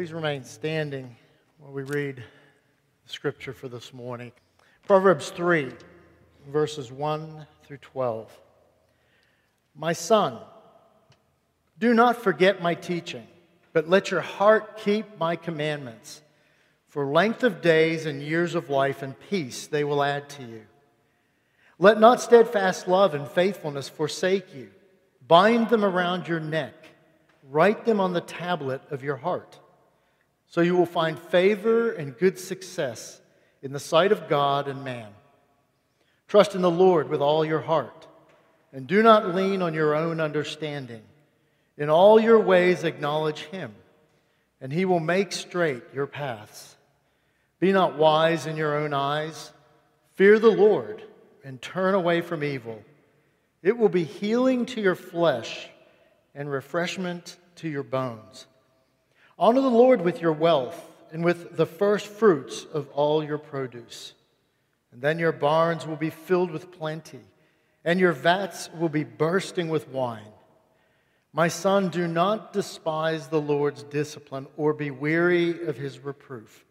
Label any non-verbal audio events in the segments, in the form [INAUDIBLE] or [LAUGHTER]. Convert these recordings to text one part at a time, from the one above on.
Please remain standing while we read scripture for this morning. Proverbs 3, verses 1 through 12. My son, do not forget my teaching, but let your heart keep my commandments. For length of days and years of life and peace they will add to you. Let not steadfast love and faithfulness forsake you. Bind them around your neck, write them on the tablet of your heart. So you will find favor and good success in the sight of God and man. Trust in the Lord with all your heart, and do not lean on your own understanding. In all your ways acknowledge him, and he will make straight your paths. Be not wise in your own eyes. Fear the Lord and turn away from evil. It will be healing to your flesh and refreshment to your bones. Honor the Lord with your wealth and with the first fruits of all your produce. And then your barns will be filled with plenty, and your vats will be bursting with wine. My son, do not despise the Lord's discipline or be weary of his reproof,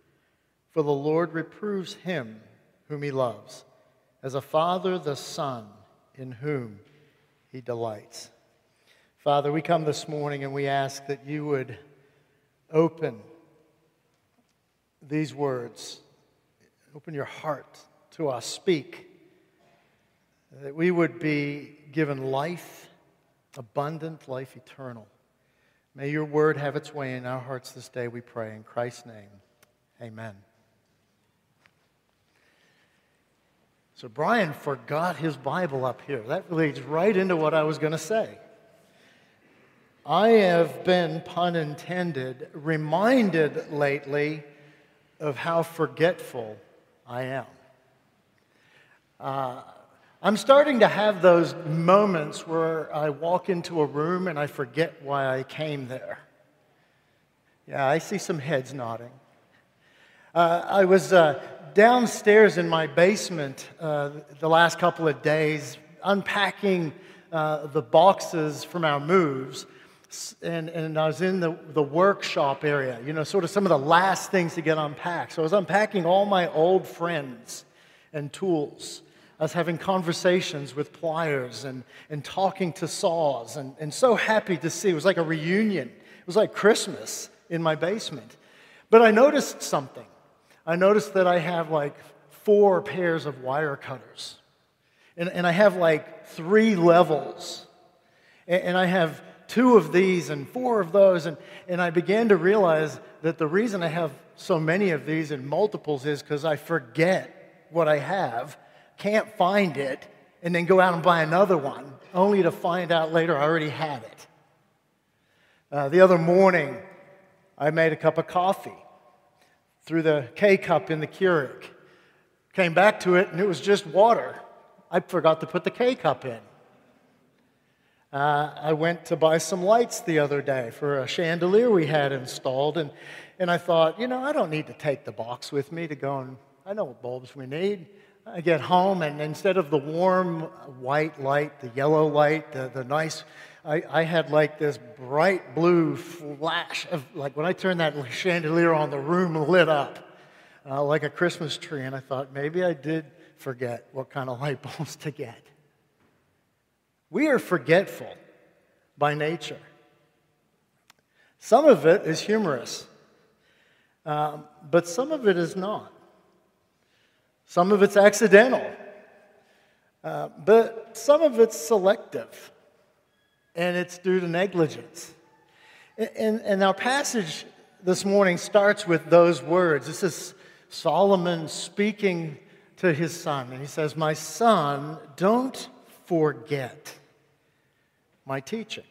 for the Lord reproves him whom he loves, as a father the son in whom he delights. Father, we come this morning and we ask that you would open these words, open your heart to us, speak, that we would be given life, abundant life eternal. May your word have its way in our hearts this day, we pray. In Christ's name, amen. So Brian forgot his Bible up here. That leads right into what I was going to say. I have been, pun intended, reminded lately of how forgetful I am. Uh, I'm starting to have those moments where I walk into a room and I forget why I came there. Yeah, I see some heads nodding. Uh, I was uh, downstairs in my basement uh, the last couple of days unpacking uh, the boxes from our moves. And, and I was in the, the workshop area, you know, sort of some of the last things to get unpacked. So I was unpacking all my old friends and tools. I was having conversations with pliers and, and talking to saws, and, and so happy to see. It was like a reunion. It was like Christmas in my basement. But I noticed something. I noticed that I have like four pairs of wire cutters. And, and I have like three levels. And, and I have two of these and four of those. And, and I began to realize that the reason I have so many of these in multiples is because I forget what I have, can't find it, and then go out and buy another one, only to find out later I already had it. Uh, the other morning, I made a cup of coffee through the K cup in the Keurig. Came back to it and it was just water. I forgot to put the K cup in. Uh, I went to buy some lights the other day for a chandelier we had installed, and, and I thought, you know, I don't need to take the box with me to go and I know what bulbs we need. I get home, and instead of the warm white light, the yellow light, the, the nice I, I had like this bright blue flash of, like when I turned that [LAUGHS] chandelier on, the room lit up uh, like a Christmas tree. And I thought maybe I did forget what kind of [LAUGHS] light bulbs to get. We are forgetful by nature. Some of it is humorous, um, but some of it is not. Some of it's accidental, uh, but some of it's selective and it's due to negligence. And, and our passage this morning starts with those words. This is Solomon speaking to his son, and he says, My son, don't forget my teaching.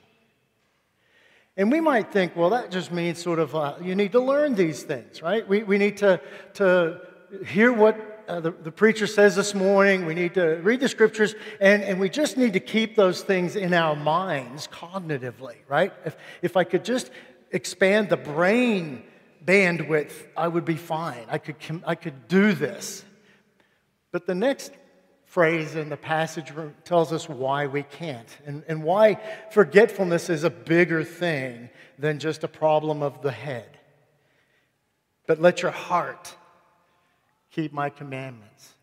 And we might think, well, that just means sort of uh, you need to learn these things, right? We, we need to, to hear what uh, the, the preacher says this morning. We need to read the scriptures, and, and we just need to keep those things in our minds cognitively, right? If, if I could just expand the brain bandwidth, I would be fine. I could, I could do this. But the next phrase in the passage tells us why we can't and, and why forgetfulness is a bigger thing than just a problem of the head. but let your heart keep my commandments.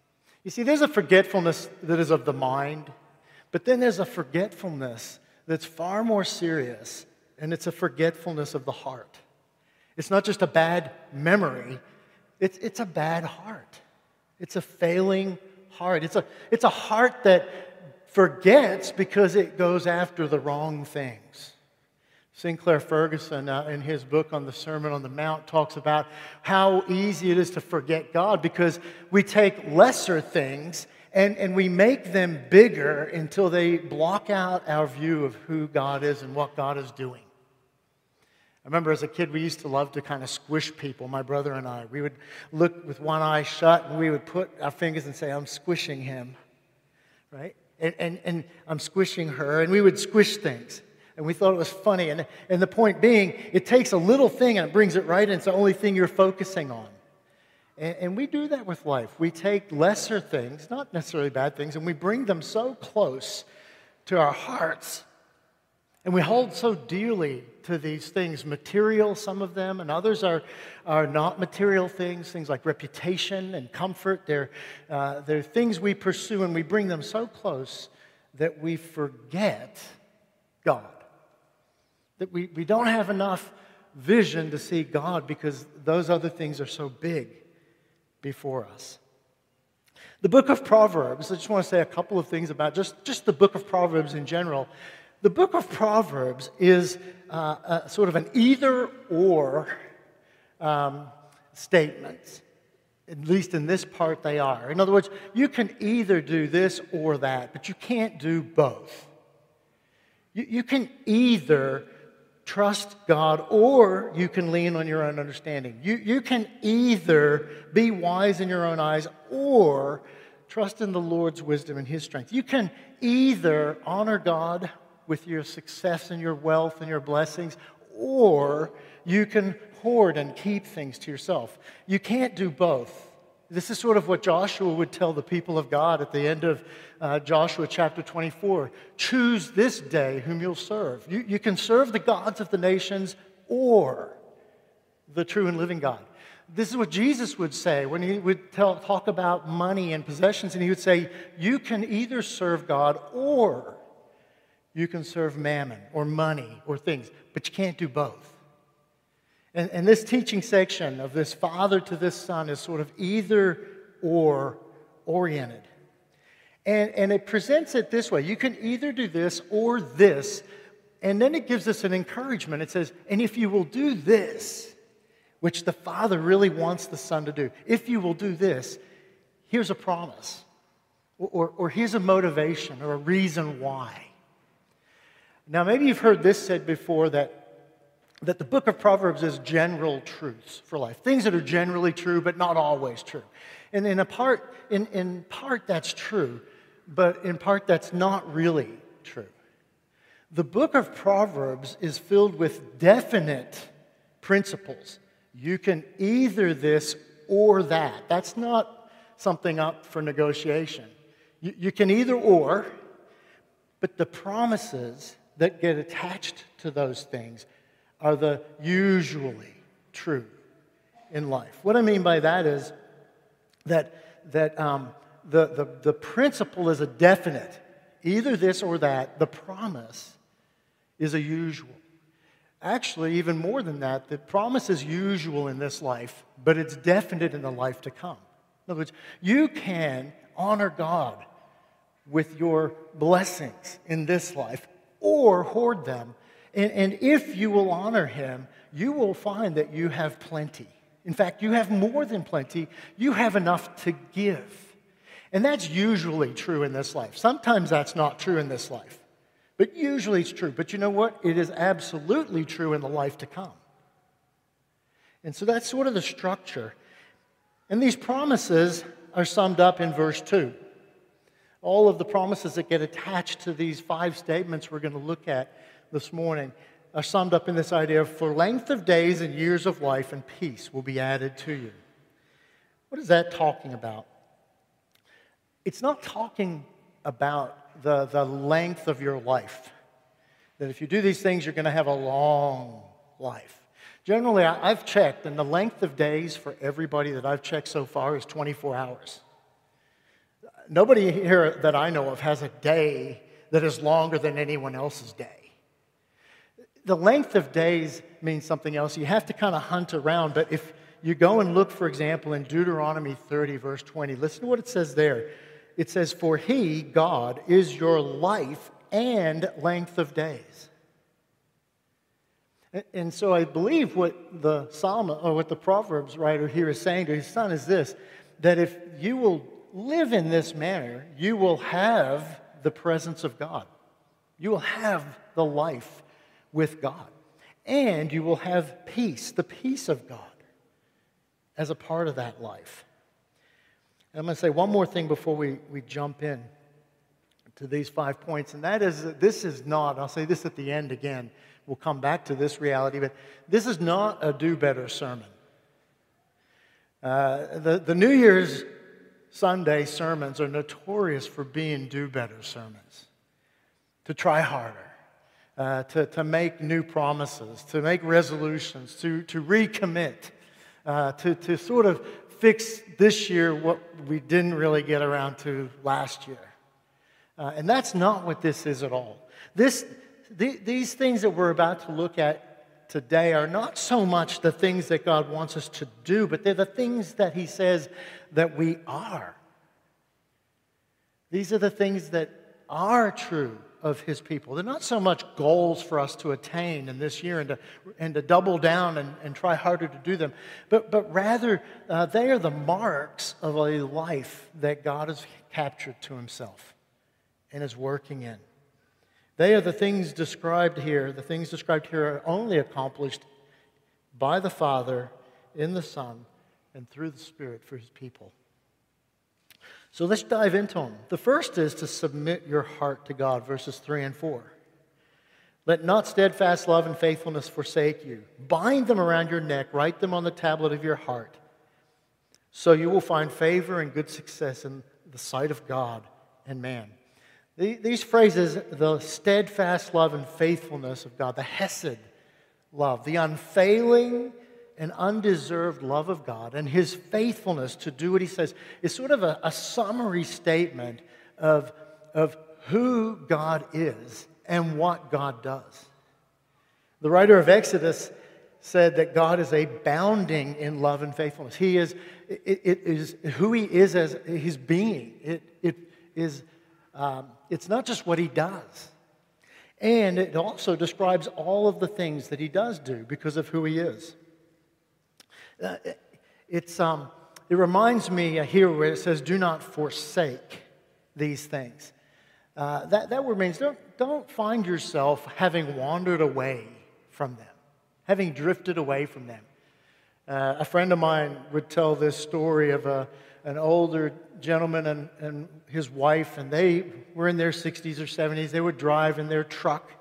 You see, there's a forgetfulness that is of the mind, but then there's a forgetfulness that's far more serious, and it's a forgetfulness of the heart. It's not just a bad memory, it's, it's a bad heart. It's a failing heart. It's a, it's a heart that forgets because it goes after the wrong things. Sinclair Ferguson, uh, in his book on the Sermon on the Mount, talks about how easy it is to forget God because we take lesser things and, and we make them bigger until they block out our view of who God is and what God is doing. I remember as a kid, we used to love to kind of squish people, my brother and I. We would look with one eye shut and we would put our fingers and say, I'm squishing him, right? And, and, and I'm squishing her, and we would squish things. And we thought it was funny. And, and the point being, it takes a little thing and it brings it right, and it's the only thing you're focusing on. And, and we do that with life. We take lesser things, not necessarily bad things, and we bring them so close to our hearts and we hold so dearly to these things, material, some of them, and others are, are not material things, things like reputation and comfort. They're, uh, they're things we pursue and we bring them so close that we forget God. That we, we don't have enough vision to see God because those other things are so big before us. The book of Proverbs, I just want to say a couple of things about just, just the book of Proverbs in general. The book of Proverbs is uh, a, sort of an either or um, statement. At least in this part, they are. In other words, you can either do this or that, but you can't do both. You, you can either trust God or you can lean on your own understanding. You, you can either be wise in your own eyes or trust in the Lord's wisdom and His strength. You can either honor God with your success and your wealth and your blessings, or you can hoard and keep things to yourself. You can't do both. This is sort of what Joshua would tell the people of God at the end of uh, Joshua chapter 24. Choose this day whom you'll serve. You, you can serve the gods of the nations or the true and living God. This is what Jesus would say when he would tell, talk about money and possessions, and he would say, You can either serve God or you can serve mammon or money or things, but you can't do both. And, and this teaching section of this father to this son is sort of either or oriented. And, and it presents it this way you can either do this or this. And then it gives us an encouragement. It says, and if you will do this, which the father really wants the son to do, if you will do this, here's a promise, or, or, or here's a motivation or a reason why. Now, maybe you've heard this said before that, that the book of Proverbs is general truths for life, things that are generally true, but not always true. And in, a part, in, in part, that's true, but in part, that's not really true. The book of Proverbs is filled with definite principles. You can either this or that. That's not something up for negotiation. You, you can either or, but the promises that get attached to those things are the usually true in life. What I mean by that is that, that um, the, the, the principle is a definite, either this or that. The promise is a usual. Actually, even more than that, the promise is usual in this life, but it's definite in the life to come. In other words, you can honor God with your blessings in this life or hoard them. And, and if you will honor him, you will find that you have plenty. In fact, you have more than plenty, you have enough to give. And that's usually true in this life. Sometimes that's not true in this life, but usually it's true. But you know what? It is absolutely true in the life to come. And so that's sort of the structure. And these promises are summed up in verse 2 all of the promises that get attached to these five statements we're going to look at this morning are summed up in this idea of for length of days and years of life and peace will be added to you. What is that talking about? It's not talking about the, the length of your life. That if you do these things, you're going to have a long life. Generally, I've checked, and the length of days for everybody that I've checked so far is 24 hours. Nobody here that I know of has a day that is longer than anyone else's day. The length of days means something else. You have to kind of hunt around, but if you go and look, for example, in Deuteronomy 30, verse 20, listen to what it says there. It says, For he, God, is your life and length of days. And so I believe what the Psalm or what the Proverbs writer here is saying to his son is this that if you will live in this manner, you will have the presence of God. You will have the life with God. And you will have peace, the peace of God, as a part of that life. And I'm going to say one more thing before we, we jump in to these five points, and that is that this is not, I'll say this at the end again We'll come back to this reality, but this is not a do better sermon. Uh, the, the New Year's Sunday sermons are notorious for being do better sermons, to try harder. Uh, to, to make new promises, to make resolutions, to, to recommit, uh, to, to sort of fix this year what we didn't really get around to last year. Uh, and that's not what this is at all. This, these things that we're about to look at today are not so much the things that God wants us to do, but they're the things that He says that we are. These are the things that are true of His people. They're not so much goals for us to attain in this year and to, and to double down and, and try harder to do them, but, but rather uh, they are the marks of a life that God has captured to Himself and is working in. They are the things described here. The things described here are only accomplished by the Father, in the Son, and through the Spirit for his people. So let's dive into them. The first is to submit your heart to God, verses 3 and 4. Let not steadfast love and faithfulness forsake you. Bind them around your neck, write them on the tablet of your heart, so you will find favor and good success in the sight of God and man. These phrases, the steadfast love and faithfulness of God, the Hesed love, the unfailing and undeserved love of God, and his faithfulness to do what he says, is sort of a, a summary statement of, of who God is and what God does. The writer of Exodus said that God is abounding in love and faithfulness. He is, it, it is who he is as his being. It, it is um, it's not just what he does. And it also describes all of the things that he does do because of who he is. Uh, it's, um, it reminds me here where it says, do not forsake these things. Uh, that, that word means don't, don't find yourself having wandered away from them, having drifted away from them. Uh, a friend of mine would tell this story of a, an older gentleman and, and his wife, and they were in their 60s or 70s. They would drive in their truck,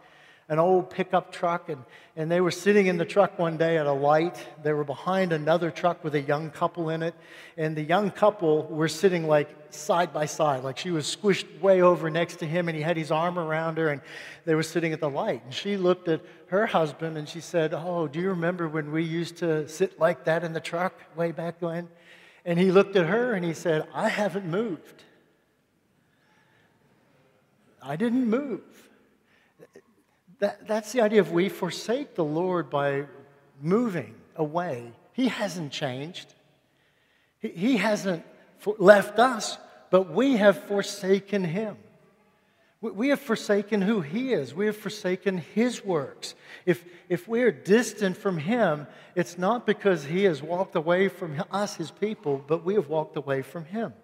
an old pickup truck, and, and they were sitting in the truck one day at a light. They were behind another truck with a young couple in it, and the young couple were sitting like side by side, like she was squished way over next to him, and he had his arm around her, and they were sitting at the light. And she looked at her husband and she said, Oh, do you remember when we used to sit like that in the truck way back when? And he looked at her and he said, I haven't moved. I didn't move. That, that's the idea of we forsake the Lord by moving away. He hasn't changed, He, he hasn't left us, but we have forsaken Him. We have forsaken who He is. We have forsaken His works. If, if we are distant from Him, it's not because He has walked away from us, His people, but we have walked away from Him.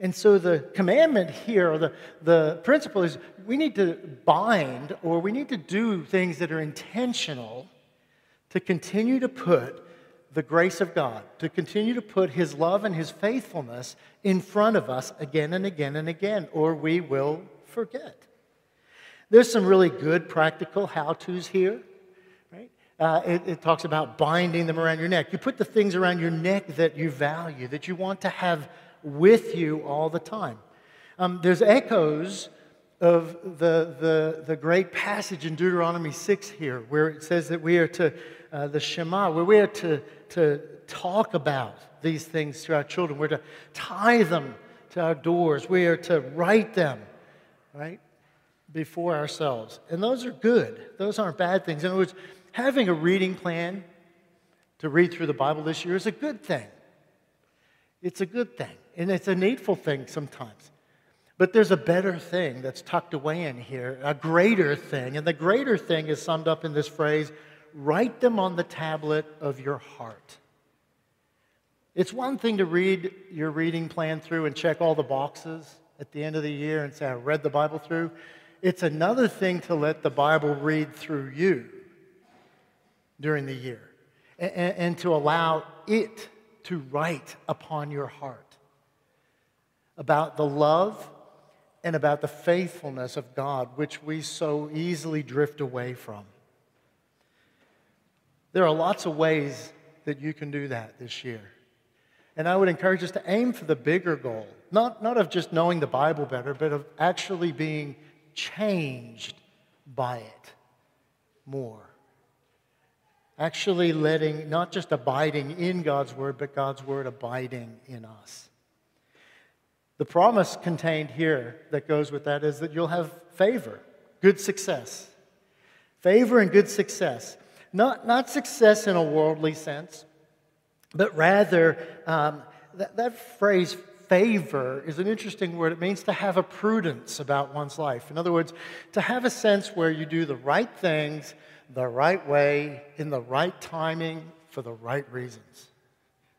And so the commandment here, the, the principle is we need to bind or we need to do things that are intentional to continue to put the grace of God, to continue to put His love and His faithfulness in front of us again and again and again, or we will forget. There's some really good practical how to's here. Right? Uh, it, it talks about binding them around your neck. You put the things around your neck that you value, that you want to have with you all the time. Um, there's echoes of the, the, the great passage in Deuteronomy 6 here, where it says that we are to uh, the Shema, where we are to, to talk about these things to our children. We're to tie them to our doors. We are to write them, right, before ourselves. And those are good. Those aren't bad things. In other words, having a reading plan to read through the Bible this year is a good thing. It's a good thing. And it's a needful thing sometimes. But there's a better thing that's tucked away in here, a greater thing. And the greater thing is summed up in this phrase write them on the tablet of your heart. It's one thing to read your reading plan through and check all the boxes at the end of the year and say, I read the Bible through. It's another thing to let the Bible read through you during the year and, and to allow it to write upon your heart about the love and about the faithfulness of God, which we so easily drift away from. There are lots of ways that you can do that this year. And I would encourage us to aim for the bigger goal, not, not of just knowing the Bible better, but of actually being changed by it more. Actually, letting, not just abiding in God's Word, but God's Word abiding in us. The promise contained here that goes with that is that you'll have favor, good success. Favor and good success. Not, not success in a worldly sense, but rather, um, that, that phrase, favor, is an interesting word. It means to have a prudence about one's life. In other words, to have a sense where you do the right things the right way, in the right timing, for the right reasons.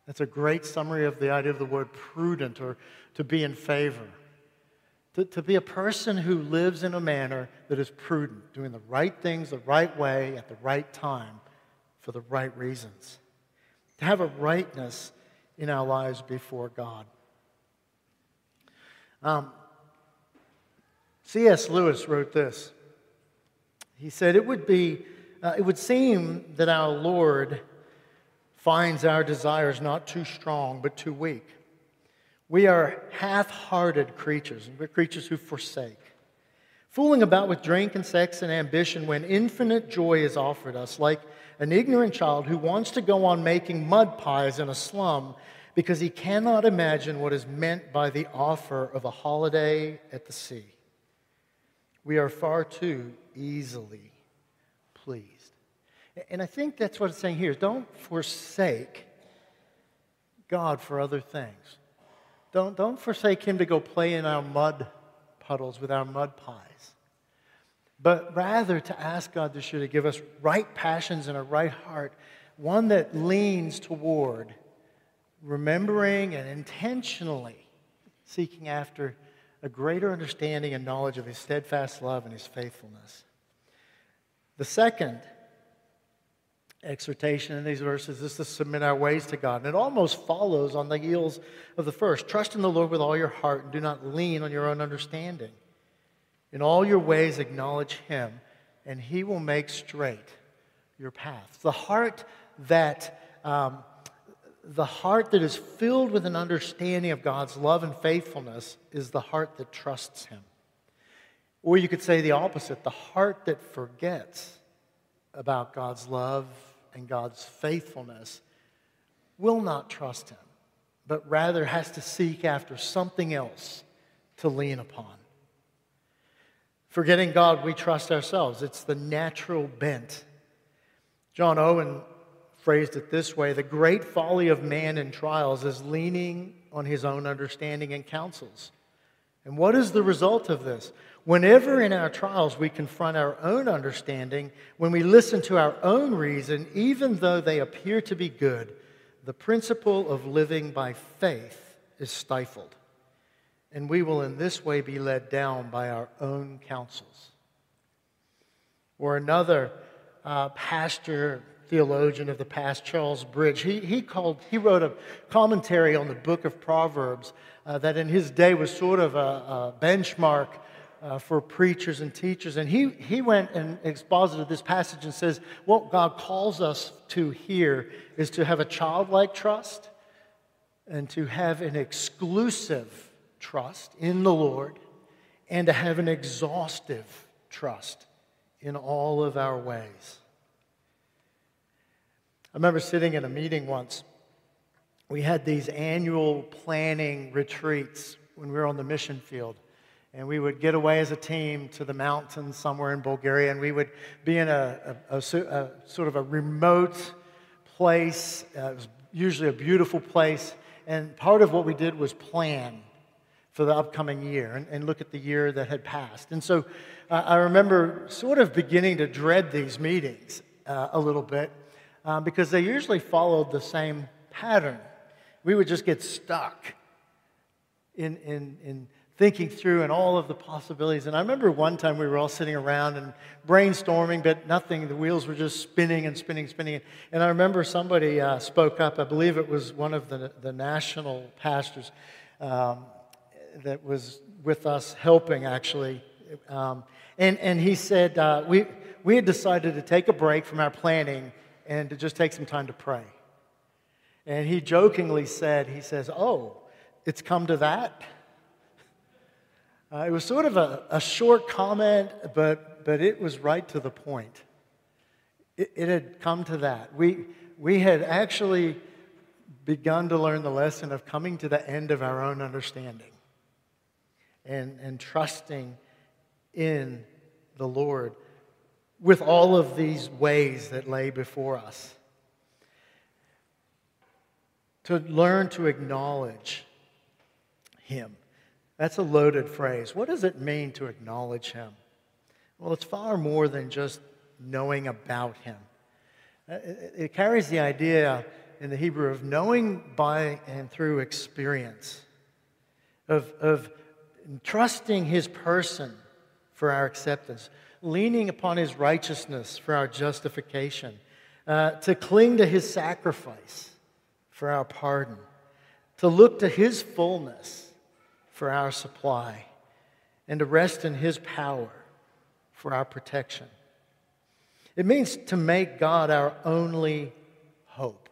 That's a great summary of the idea of the word prudent or to be in favor. To, to be a person who lives in a manner that is prudent, doing the right things the right way at the right time for the right reasons. To have a rightness in our lives before God. Um, C.S. Lewis wrote this. He said, It would be, uh, it would seem that our Lord finds our desires not too strong, but too weak. We are half hearted creatures, we're creatures who forsake. Fooling about with drink and sex and ambition when infinite joy is offered us, like an ignorant child who wants to go on making mud pies in a slum because he cannot imagine what is meant by the offer of a holiday at the sea. We are far too easily pleased. And I think that's what it's saying here. don't forsake God for other things. Don't, don't forsake Him to go play in our mud puddles with our mud pies. But rather to ask God this year to give us right passions and a right heart, one that leans toward remembering and intentionally seeking after a greater understanding and knowledge of His steadfast love and His faithfulness. The second exhortation in these verses is to submit our ways to God. And it almost follows on the heels of the first. Trust in the Lord with all your heart and do not lean on your own understanding. In all your ways, acknowledge Him, and He will make straight your paths. The heart that. Um, the heart that is filled with an understanding of God's love and faithfulness is the heart that trusts Him. Or you could say the opposite the heart that forgets about God's love and God's faithfulness will not trust him, but rather has to seek after something else to lean upon. Forgetting God, we trust ourselves. It's the natural bent. John Owen phrased it this way The great folly of man in trials is leaning on his own understanding and counsels. And what is the result of this? Whenever in our trials we confront our own understanding, when we listen to our own reason, even though they appear to be good, the principle of living by faith is stifled. And we will in this way be led down by our own counsels. Or another uh, pastor, theologian of the past, Charles Bridges, he, he, called, he wrote a commentary on the book of Proverbs uh, that in his day was sort of a, a benchmark uh, for preachers and teachers. And he, he went and exposited this passage and says, What God calls us to here is to have a childlike trust and to have an exclusive trust in the Lord and to have an exhaustive trust in all of our ways. I remember sitting in a meeting once. We had these annual planning retreats when we were on the mission field. And we would get away as a team to the mountains somewhere in Bulgaria, and we would be in a, a, a, a sort of a remote place. Uh, it was usually a beautiful place. And part of what we did was plan for the upcoming year and, and look at the year that had passed. And so uh, I remember sort of beginning to dread these meetings uh, a little bit uh, because they usually followed the same pattern. We would just get stuck in, in, in thinking through and all of the possibilities. And I remember one time we were all sitting around and brainstorming, but nothing, the wheels were just spinning and spinning, spinning. And I remember somebody uh, spoke up, I believe it was one of the, the national pastors um, that was with us helping actually. Um, and, and he said, uh, we, we had decided to take a break from our planning and to just take some time to pray. And he jokingly said, he says, Oh, it's come to that? Uh, it was sort of a, a short comment, but, but it was right to the point. It, it had come to that. We, we had actually begun to learn the lesson of coming to the end of our own understanding and, and trusting in the Lord with all of these ways that lay before us. To learn to acknowledge Him that's a loaded phrase. What does it mean to acknowledge Him? Well, it's far more than just knowing about Him. Uh, it carries the idea in the Hebrew of knowing by and through experience, of, of trusting His person for our acceptance, leaning upon His righteousness for our justification, uh, to cling to His sacrifice for our pardon, to look to His fullness for our supply and to rest in His power for our protection. It means to make God our only hope.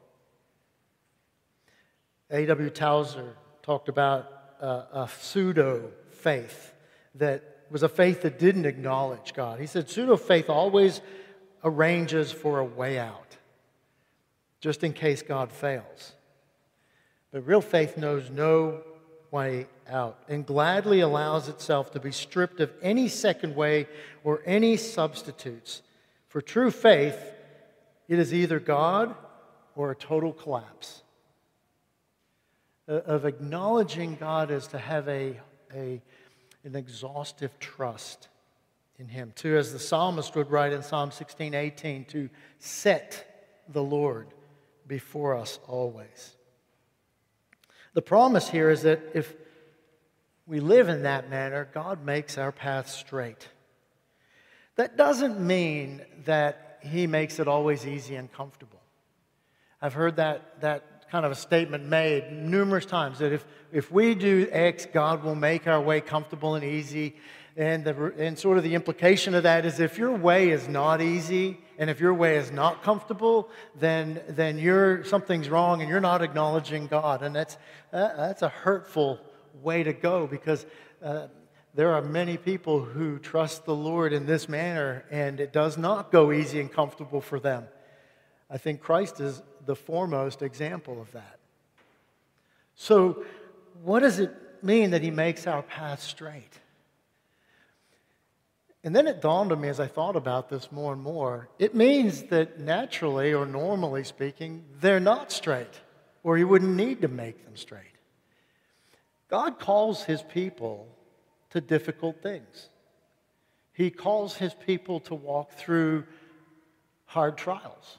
A.W. Tozer talked about uh, a pseudo faith that was a faith that didn't acknowledge God. He said pseudo faith always arranges for a way out, just in case God fails. But real faith knows no way out and gladly allows itself to be stripped of any second way or any substitutes. For true faith, it is either God or a total collapse. Uh, of acknowledging God as to have a, a, an exhaustive trust in Him. Too, as the psalmist would write in Psalm 16 18, to set the Lord before us always. The promise here is that if we live in that manner, God makes our path straight. That doesn't mean that He makes it always easy and comfortable. I've heard that, that kind of a statement made numerous times that if, if we do X, God will make our way comfortable and easy. And, the, and sort of the implication of that is if your way is not easy and if your way is not comfortable, then, then you're, something's wrong and you're not acknowledging God. And that's, uh, that's a hurtful way to go because uh, there are many people who trust the Lord in this manner and it does not go easy and comfortable for them. I think Christ is the foremost example of that. So, what does it mean that He makes our path straight? And then it dawned on me as I thought about this more and more it means that naturally or normally speaking, they're not straight, or He wouldn't need to make them straight. God calls His people to difficult things, He calls His people to walk through hard trials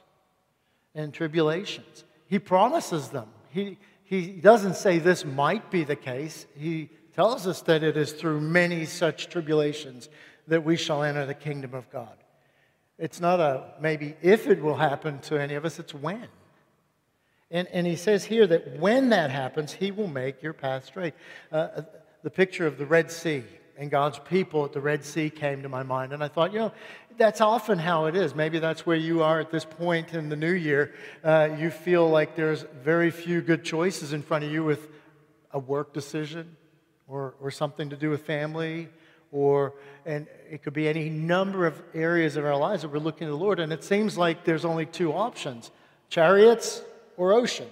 and tribulations. He promises them. He, he doesn't say this might be the case. He tells us that it is through many such tribulations that we shall enter the kingdom of God. It's not a maybe if it will happen to any of us, it's when. And, and he says here that when that happens, he will make your path straight. Uh, uh, the picture of the Red Sea and God's people at the Red Sea came to my mind. And I thought, you know, that's often how it is. Maybe that's where you are at this point in the new year. Uh, you feel like there's very few good choices in front of you with a work decision or, or something to do with family or and it could be any number of areas of our lives that we're looking to the Lord, and it seems like there's only two options: chariots or ocean.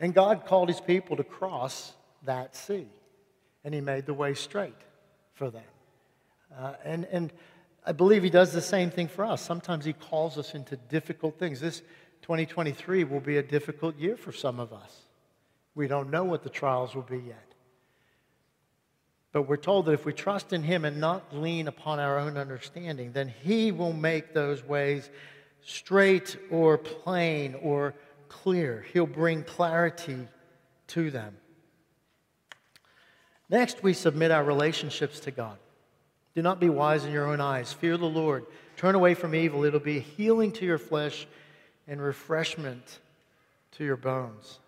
And God called his people to cross that sea, and he made the way straight for them. Uh, and, and I believe he does the same thing for us. Sometimes he calls us into difficult things. This 2023 will be a difficult year for some of us. We don't know what the trials will be yet. But we're told that if we trust in him and not lean upon our own understanding, then he will make those ways straight or plain or clear. He'll bring clarity to them. Next, we submit our relationships to God. Do not be wise in your own eyes. Fear the Lord. Turn away from evil. It'll be healing to your flesh and refreshment to your bones.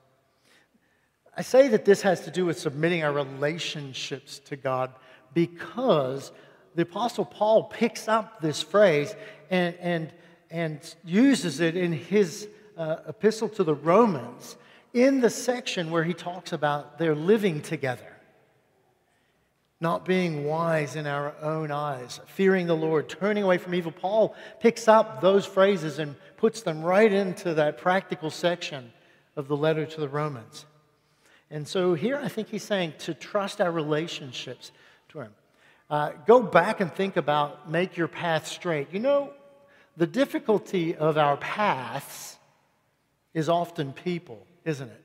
I say that this has to do with submitting our relationships to God because the Apostle Paul picks up this phrase and, and, and uses it in his uh, epistle to the Romans in the section where he talks about their living together not being wise in our own eyes, fearing the Lord, turning away from evil. Paul picks up those phrases and puts them right into that practical section of the letter to the Romans. And so here I think he's saying to trust our relationships to him. Uh, go back and think about make your path straight. You know, the difficulty of our paths is often people, isn't it?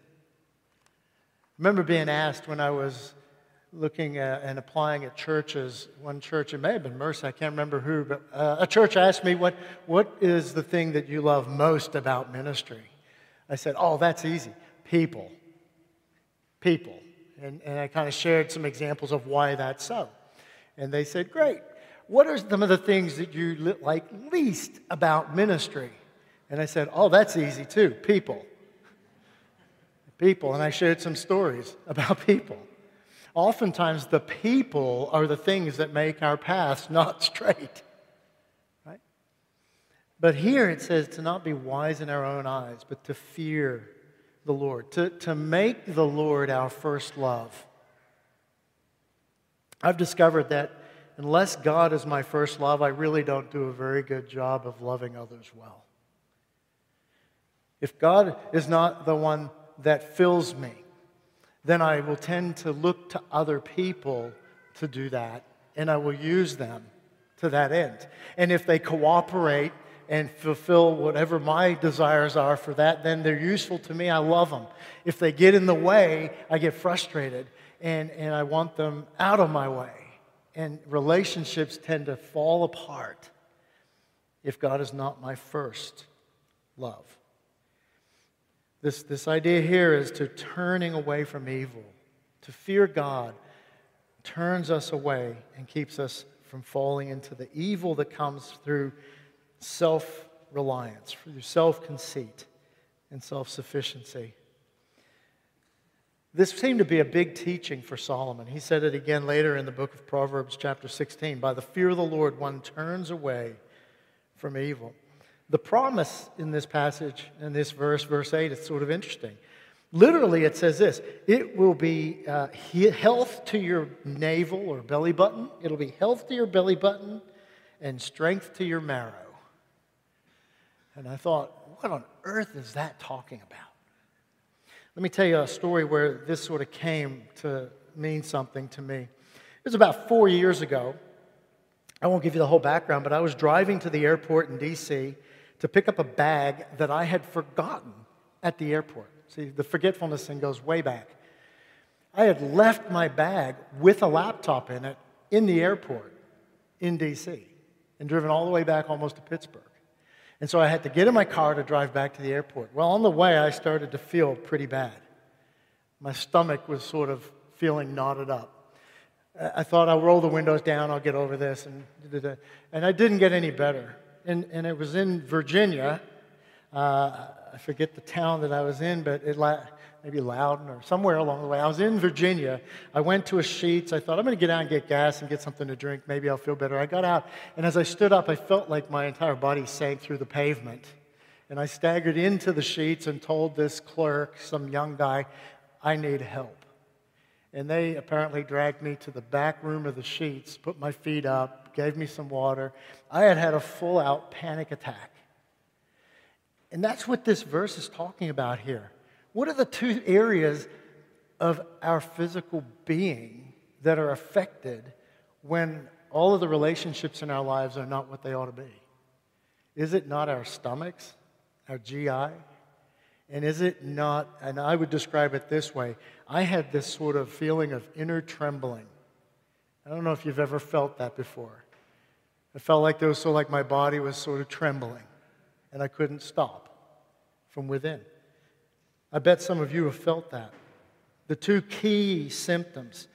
Remember being asked when I was looking at and applying at churches. One church, it may have been Mercy, I can't remember who, but uh, a church asked me, what, what is the thing that you love most about ministry? I said, Oh, that's easy. People. People. And, and I kind of shared some examples of why that's so. And they said, Great. What are some of the things that you like least about ministry? And I said, Oh, that's easy too. People. People. And I shared some stories [LAUGHS] about people. Oftentimes, the people are the things that make our paths not [LAUGHS] straight. Right? But here it says to not be wise in our own eyes, but to fear the Lord, to, to make the Lord our first love. I've discovered that unless God is my first love, I really don't do a very good job of loving others well. If God is not the one that fills me, then I will tend to look to other people to do that, and I will use them to that end. And if they cooperate and fulfill whatever my desires are for that, then they're useful to me. I love them. If they get in the way, I get frustrated and, and I want them out of my way. And relationships tend to fall apart if God is not my first love. This, this idea here is to turning away from evil. To fear God turns us away and keeps us from falling into the evil that comes through self reliance, for your self conceit and self sufficiency. This seemed to be a big teaching for Solomon. He said it again later in the book of Proverbs, chapter 16. By the fear of the Lord, one turns away from evil. The promise in this passage, in this verse, verse 8, is sort of interesting. Literally, it says this it will be uh, health to your navel or belly button, it'll be health to your belly button and strength to your marrow. And I thought, what on earth is that talking about? Let me tell you a story where this sort of came to mean something to me. It was about four years ago. I won't give you the whole background, but I was driving to the airport in D.C to pick up a bag that I had forgotten at the airport. See, the forgetfulness thing goes way back. I had left my bag with a laptop in it in the airport in DC and driven all the way back almost to Pittsburgh. And so I had to get in my car to drive back to the airport. Well, on the way, I started to feel pretty bad. My stomach was sort of feeling knotted up. I thought I'll roll the windows down, I'll get over this. And, and I didn't get any better and, and it was in Virginia. Uh, I forget the town that I was in, but it maybe Loudoun or somewhere along the way. I was in Virginia. I went to a Sheetz. I thought I'm going to get out and get gas and get something to drink. Maybe I'll feel better. I got out, and as I stood up, I felt like my entire body sank through the pavement. And I staggered into the Sheetz and told this clerk, some young guy, I need help. And they apparently dragged me to the back room of the Sheetz, put my feet up, gave me some water. I had had a full out panic attack. And that's what this verse is talking about here. What are the two areas of our physical being that are affected when all of the relationships in our lives are not what they ought to be? Is it not our stomachs, our GI? And is it not, and I would describe it this way I had this sort of feeling of inner trembling. I don't know if you've ever felt that before. I felt like there was so like my body was sort of trembling and I couldn't stop from within. I bet some of you have felt that. The two key symptoms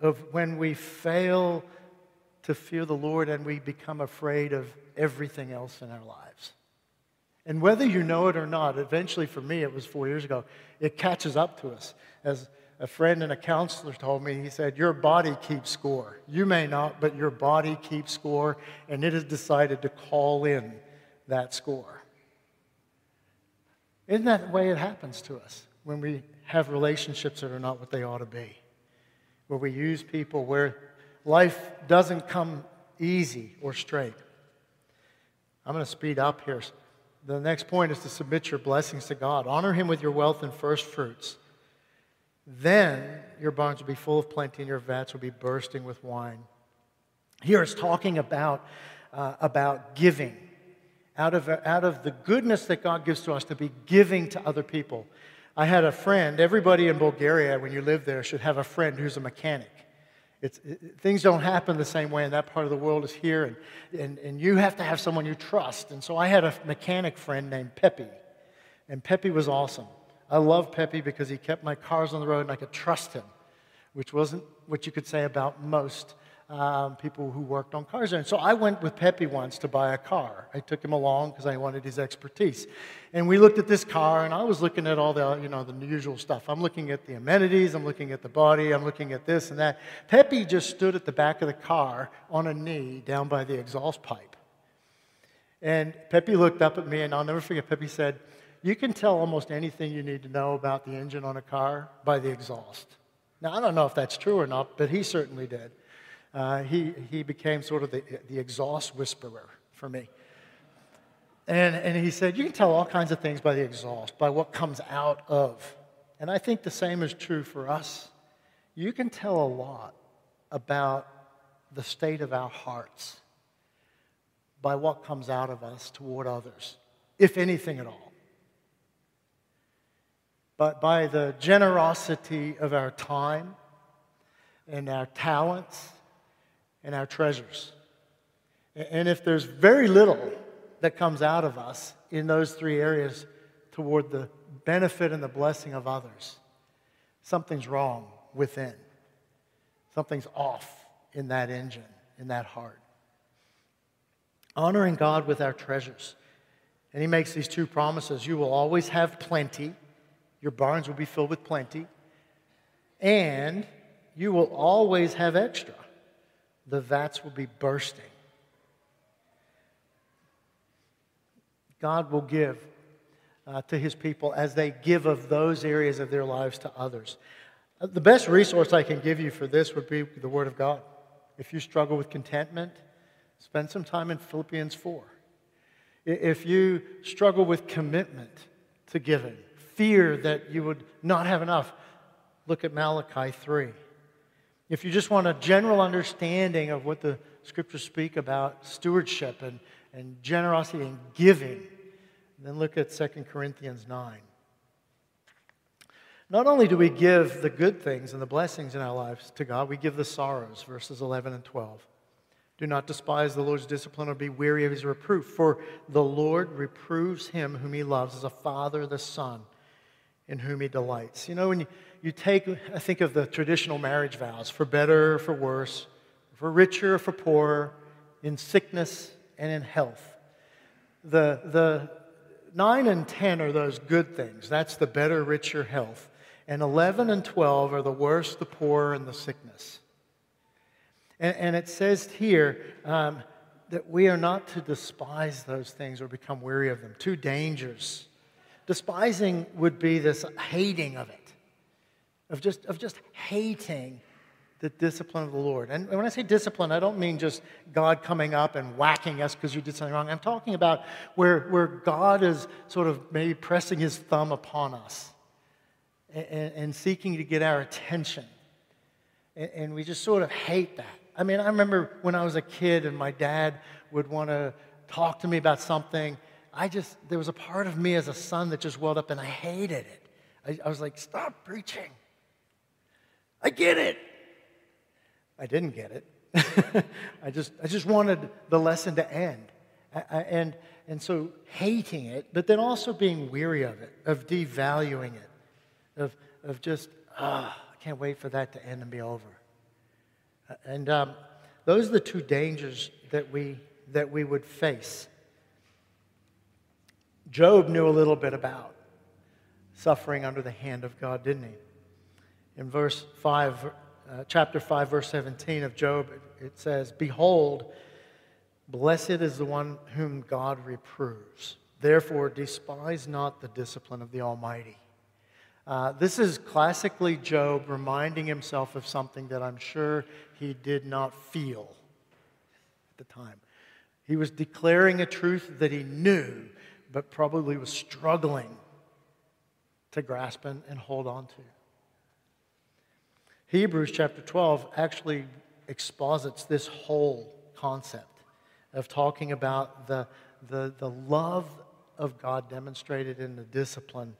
of when we fail to fear the Lord and we become afraid of everything else in our lives. And whether you know it or not, eventually for me, it was four years ago, it catches up to us. As a friend and a counselor told me, he said, Your body keeps score. You may not, but your body keeps score, and it has decided to call in that score. Isn't that the way it happens to us when we have relationships that are not what they ought to be? Where we use people where life doesn't come easy or straight. I'm going to speed up here. The next point is to submit your blessings to God. Honor Him with your wealth and first fruits. Then your barns will be full of plenty and your vats will be bursting with wine. Here it's talking about, uh, about giving out of, out of the goodness that God gives to us to be giving to other people. I had a friend, everybody in Bulgaria, when you live there, should have a friend who's a mechanic. It, things don't happen the same way in that part of the world as here, and, and, and you have to have someone you trust. And so I had a mechanic friend named Pepe, and Pepe was awesome. I love Pepe because he kept my cars on the road and I could trust him, which wasn't what you could say about most um, people who worked on cars. And so I went with Pepe once to buy a car. I took him along because I wanted his expertise. And we looked at this car, and I was looking at all the, you know, the usual stuff. I'm looking at the amenities, I'm looking at the body, I'm looking at this and that. Pepe just stood at the back of the car on a knee down by the exhaust pipe. And Pepe looked up at me, and I'll never forget, Pepe said, You can tell almost anything you need to know about the engine on a car by the exhaust. Now, I don't know if that's true or not, but he certainly did uh, he, he became sort of the, the exhaust whisperer for me. And, and he said, You can tell all kinds of things by the exhaust, by what comes out of. And I think the same is true for us. You can tell a lot about the state of our hearts by what comes out of us toward others, if anything at all. But by the generosity of our time and our talents and our treasures. And if there's very little that comes out of us in those three areas toward the benefit and the blessing of others, something's wrong within. Something's off in that engine, in that heart. Honoring God with our treasures. And he makes these two promises you will always have plenty, your barns will be filled with plenty, and you will always have extra the vats will be bursting. God will give uh, to his people as they give of those areas of their lives to others. Uh, the best resource I can give you for this would be the Word of God. If you struggle with contentment, spend some time in Philippians 4. If you struggle with commitment to giving, fear that you would not have enough, look at Malachi 3. If you just want a general understanding of what the scriptures speak about stewardship and, and generosity and giving, then look at 2 Corinthians 9. Not only do we give the good things and the blessings in our lives to God, we give the sorrows, verses 11 and 12. Do not despise the Lord's discipline or be weary of his reproof, for the Lord reproves him whom he loves as a father the son in whom he delights. You know, when you, you take, I think of the traditional marriage vows for better or for worse, for richer or for poorer, in sickness and in health. The, the 9 and 10 are those good things. That's the better, richer health. And 11 and 12 are the worse, the poor, and the sickness. And, and it says here um, that we are not to despise those things or become weary of them. Two dangers Despising would be this hating of it, of just, of just hating the discipline of the Lord. And when I say discipline, I don't mean just God coming up and whacking us because you did something wrong. I'm talking about where, where God is sort of maybe pressing his thumb upon us and, and seeking to get our attention. And, and we just sort of hate that. I mean, I remember when I was a kid and my dad would want to talk to me about something. I just, there was a part of me as a son that just welled up and I hated it. I, I was like, stop preaching. I get it. I didn't get it. [LAUGHS] I, just, I just wanted the lesson to end. I, I, and, and so hating it, but then also being weary of it, of devaluing it, of, of just, ah, I can't wait for that to end and be over. And um, those are the two dangers that we, that we would face. Job knew a little bit about suffering under the hand of God, didn't he? In verse 5, uh, chapter 5, verse 17 of Job, it says, Behold, blessed is the one whom God reproves. Therefore, despise not the discipline of the Almighty. Uh, this is classically Job reminding himself of something that I'm sure he did not feel at the time. He was declaring a truth that he knew, but probably was struggling to grasp and, and hold on to. Hebrews chapter 12 actually exposits this whole concept of talking about the, the, the love of God demonstrated in the discipline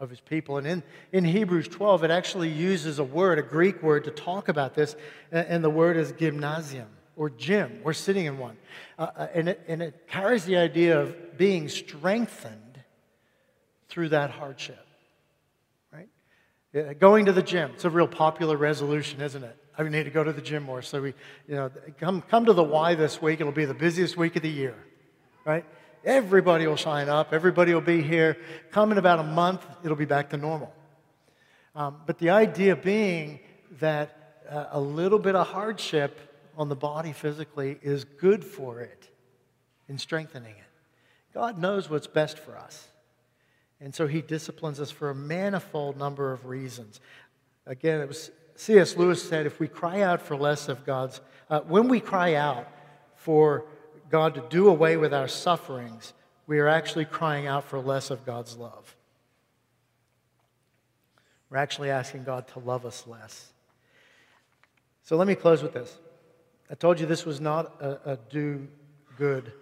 of his people. And in, in Hebrews 12, it actually uses a word, a Greek word, to talk about this, and, and the word is gymnasium or gym. We're sitting in one. Uh, uh and, it, and it carries the idea of being strengthened through that hardship. Going to the gym. It's a real popular resolution, isn't it? I need to go to the gym more. So we, you know, come, come to the Y this week. It'll be the busiest week of the year, right? Everybody will sign up. Everybody will be here. Come in about a month, it'll be back to normal. Um, but the idea being that uh, a little bit of hardship on the body physically is good for it in strengthening it. God knows what's best for us. And so he disciplines us for a manifold number of reasons. Again, it was C.S. Lewis said if we cry out for less of God's, uh, when we cry out for God to do away with our sufferings, we are actually crying out for less of God's love. We're actually asking God to love us less. So let me close with this. I told you this was not a, a do good,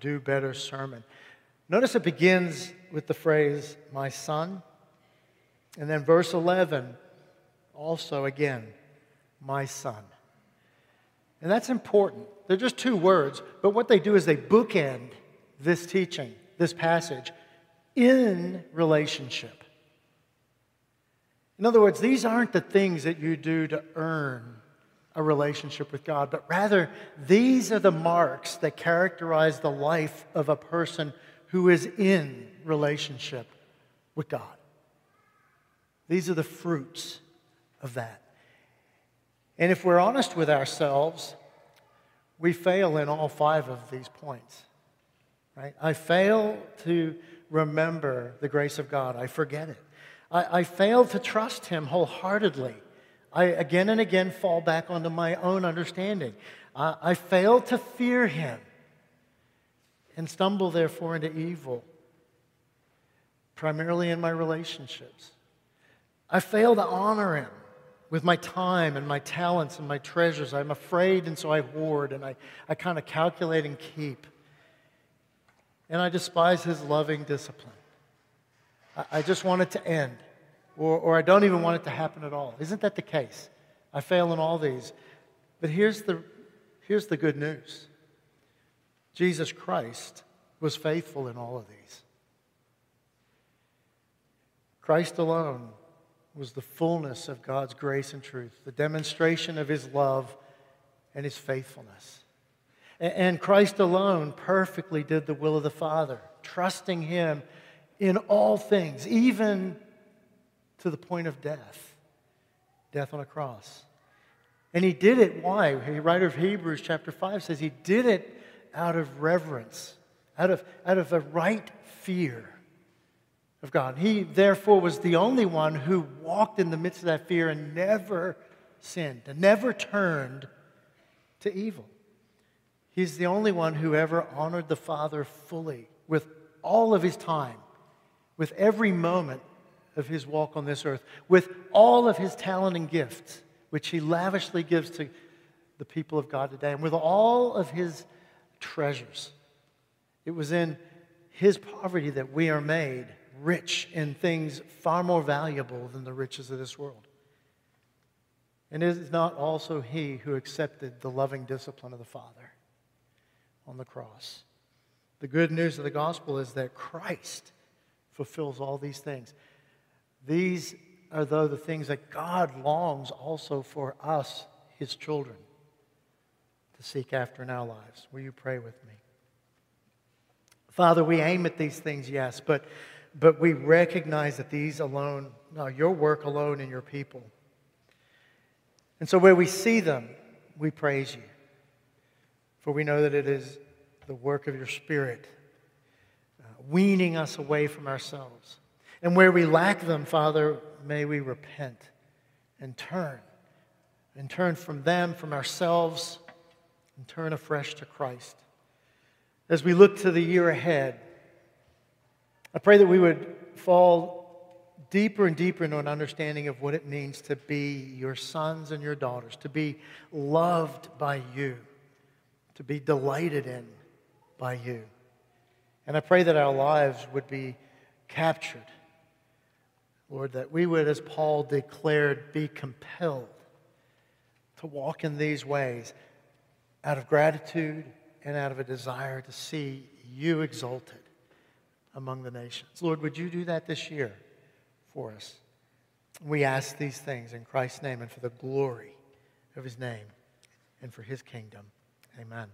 do better sermon. Notice it begins with the phrase, my son. And then verse 11, also again, my son. And that's important. They're just two words, but what they do is they bookend this teaching, this passage, in relationship. In other words, these aren't the things that you do to earn a relationship with God, but rather, these are the marks that characterize the life of a person who is in relationship with God. These are the fruits of that. And if we're honest with ourselves, we fail in all five of these points. Right? I fail to remember the grace of God. I forget it. I, I fail to trust Him wholeheartedly. I again and again fall back onto my own understanding. I, I fail to fear Him and stumble, therefore, into evil, primarily in my relationships. I fail to honor Him with my time and my talents and my treasures. I'm afraid, and so I hoard and I, I kind of calculate and keep. And I despise His loving discipline. I, I just want it to end, or, or I don't even want it to happen at all. Isn't that the case? I fail in all these. But here's the, here's the good news Jesus Christ was faithful in all of these. Christ alone was the fullness of God's grace and truth, the demonstration of his love and his faithfulness. And Christ alone perfectly did the will of the Father, trusting him in all things, even to the point of death, death on a cross. And he did it, why? The writer of Hebrews chapter 5 says he did it out of reverence, out of, out of a right fear of God. He, therefore, was the only one who walked in the midst of that fear and never sinned and never turned to evil. He's the only one who ever honored the Father fully with all of his time, with every moment of his walk on this earth, with all of his talent and gifts, which he lavishly gives to the people of God today, and with all of his treasures. It was in his poverty that we are made rich in things far more valuable than the riches of this world. And is it not also he who accepted the loving discipline of the Father on the cross? The good news of the gospel is that Christ fulfills all these things. These are, though, the things that God longs also for us, his children, to seek after in our lives. Will you pray with me? Father, we aim at these things, yes, but, but we recognize that these alone, no, your work alone and your people. And so where we see them, we praise you. For we know that it is the work of your Spirit, uh, weaning us away from ourselves. And where we lack them, Father, may we repent and turn. And turn from them, from ourselves, and turn afresh to Christ. As we look to the year ahead, I pray that we would fall deeper and deeper into an understanding of what it means to be your sons and your daughters, to be loved by you, to be delighted in by you. And I pray that our lives would be captured, Lord, that we would, as Paul declared, be compelled to walk in these ways out of gratitude and out of a desire to see you exalted among the nations. Lord, would you do that this year? for us. We ask these things in Christ's name and for the glory of his name and for his kingdom. Amen.